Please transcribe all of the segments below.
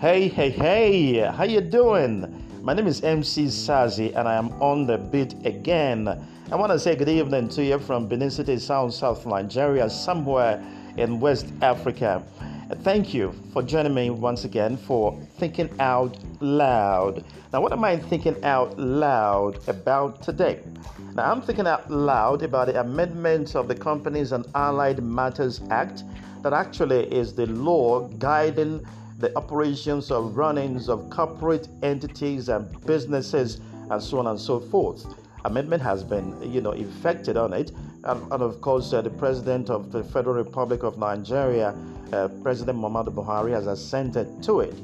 Hey, hey, hey, how you doing? My name is MC Sazi and I am on the beat again. I want to say good evening to you from Benin City, South South Nigeria, somewhere in West Africa. Thank you for joining me once again for Thinking Out Loud. Now, what am I thinking out loud about today? Now, I'm thinking out loud about the amendment of the Companies and Allied Matters Act that actually is the law guiding the operations of runnings of corporate entities and businesses and so on and so forth. Amendment has been, you know, effected on it, and, and of course, uh, the President of the Federal Republic of Nigeria, uh, President Muhammadu Buhari, has assented to it.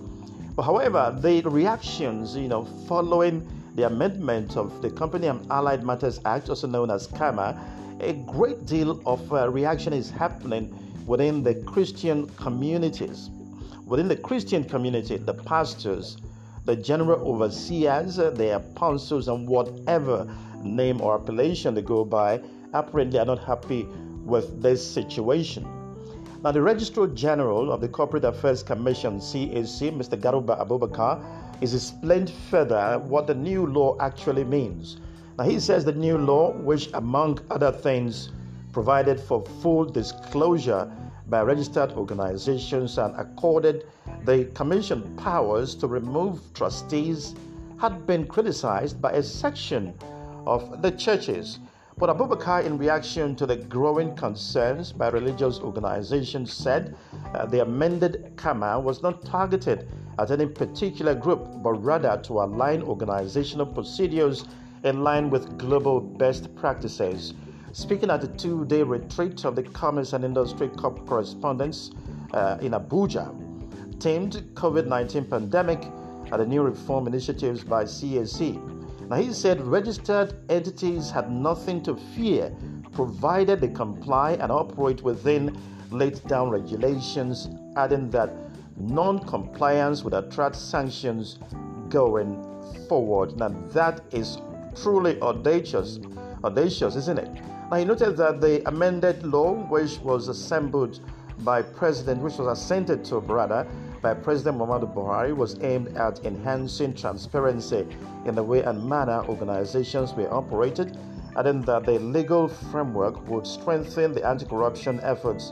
But however, the reactions, you know, following the amendment of the Company and Allied Matters Act, also known as CAMA, a great deal of uh, reaction is happening within the Christian communities. Within the Christian community, the pastors, the general overseers, the apostles, and whatever name or appellation they go by, apparently are not happy with this situation. Now, the Registrar General of the Corporate Affairs Commission, CAC, Mr. Garuba Abubakar, is explained further what the new law actually means. Now, he says the new law, which among other things provided for full disclosure by registered organizations and accorded the Commission powers to remove trustees, had been criticized by a section of the churches. But Abubakar, in reaction to the growing concerns by religious organizations, said uh, the amended CAMA was not targeted at any particular group, but rather to align organizational procedures in line with global best practices. Speaking at the two day retreat of the Commerce and Industry Corp correspondents uh, in Abuja, themed COVID 19 pandemic and the new reform initiatives by CAC. Now, he said registered entities had nothing to fear provided they comply and operate within laid down regulations, adding that non compliance would attract sanctions going forward. Now, that is truly audacious, audacious, isn't it? Now, he noted that the amended law, which was assembled by President, which was assented to, rather, by President Muhammadu Buhari, was aimed at enhancing transparency in the way and manner organizations were operated, adding that the legal framework would strengthen the anti corruption efforts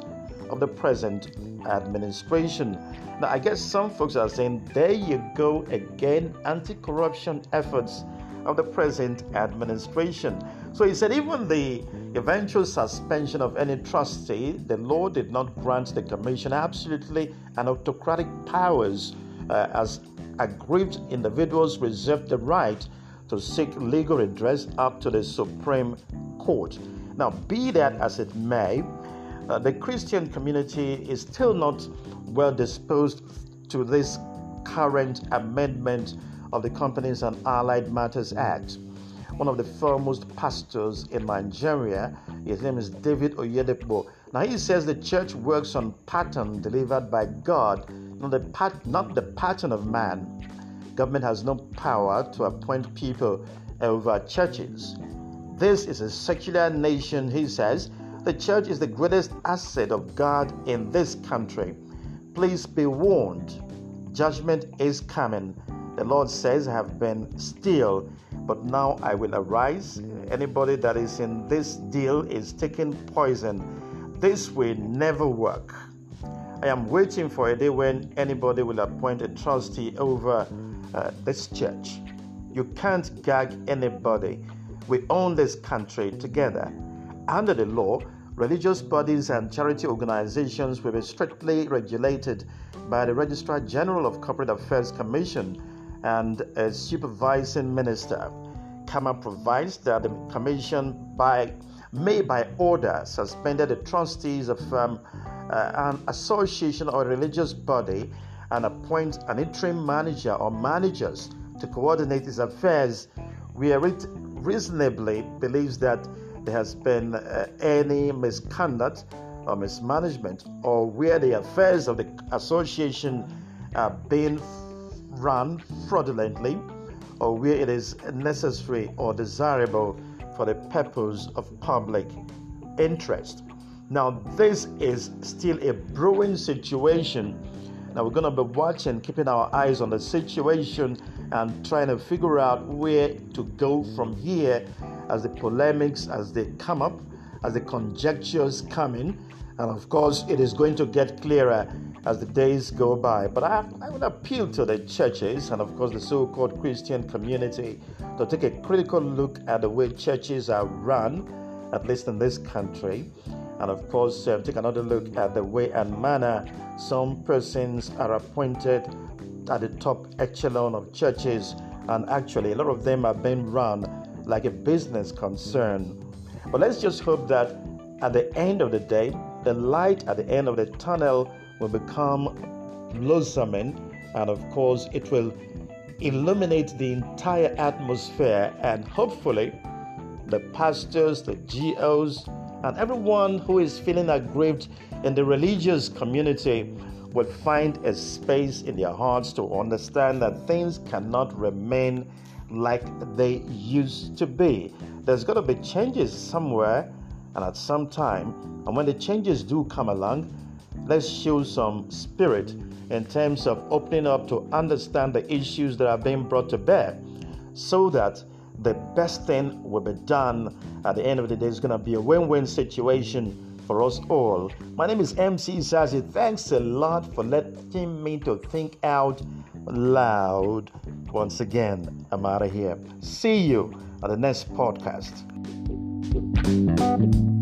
of the present administration. Now, I guess some folks are saying, there you go again, anti corruption efforts of the present administration. So he said, even the eventual suspension of any trustee, the law did not grant the commission absolutely and autocratic powers uh, as aggrieved individuals reserved the right to seek legal redress up to the Supreme Court. Now, be that as it may, uh, the Christian community is still not well disposed to this current amendment of the Companies and Allied Matters Act. One of the foremost pastors in Nigeria, his name is David Oyedepo. Now he says the church works on pattern delivered by God, not the, pat- not the pattern of man. Government has no power to appoint people over churches. This is a secular nation, he says. The church is the greatest asset of God in this country. Please be warned. Judgment is coming. The Lord says, I have been still, but now I will arise. Anybody that is in this deal is taking poison. This will never work. I am waiting for a day when anybody will appoint a trustee over uh, this church. You can't gag anybody. We own this country together. Under the law, religious bodies and charity organizations will be strictly regulated by the Registrar General of Corporate Affairs Commission and a supervising minister. CAMA provides that the commission by may by order suspended the trustees of um, uh, an association or religious body and appoint an interim manager or managers to coordinate its affairs where it reasonably believes that there has been uh, any misconduct or mismanagement or where the affairs of the association are being run fraudulently or where it is necessary or desirable for the purpose of public interest. Now, this is still a brewing situation Now we're going to be watching, keeping our eyes on the situation and trying to figure out where to go from here as the polemics as they come up, as the conjectures come in. And of course, it is going to get clearer as the days go by. But I, I would appeal to the churches and, of course, the so called Christian community to take a critical look at the way churches are run, at least in this country. And, of course, uh, take another look at the way and manner some persons are appointed at the top echelon of churches. And actually, a lot of them are being run like a business concern. But let's just hope that at the end of the day, the light at the end of the tunnel will become blossoming, and of course, it will illuminate the entire atmosphere. And hopefully, the pastors, the GOs, and everyone who is feeling aggrieved in the religious community will find a space in their hearts to understand that things cannot remain like they used to be. There's got to be changes somewhere and at some time. And when the changes do come along, let's show some spirit in terms of opening up to understand the issues that are being brought to bear so that the best thing will be done at the end of the day is going to be a win win situation for us all. My name is MC Zazie. Thanks a lot for letting me to think out loud. Once again, I'm out of here. See you at the next podcast. Thank you.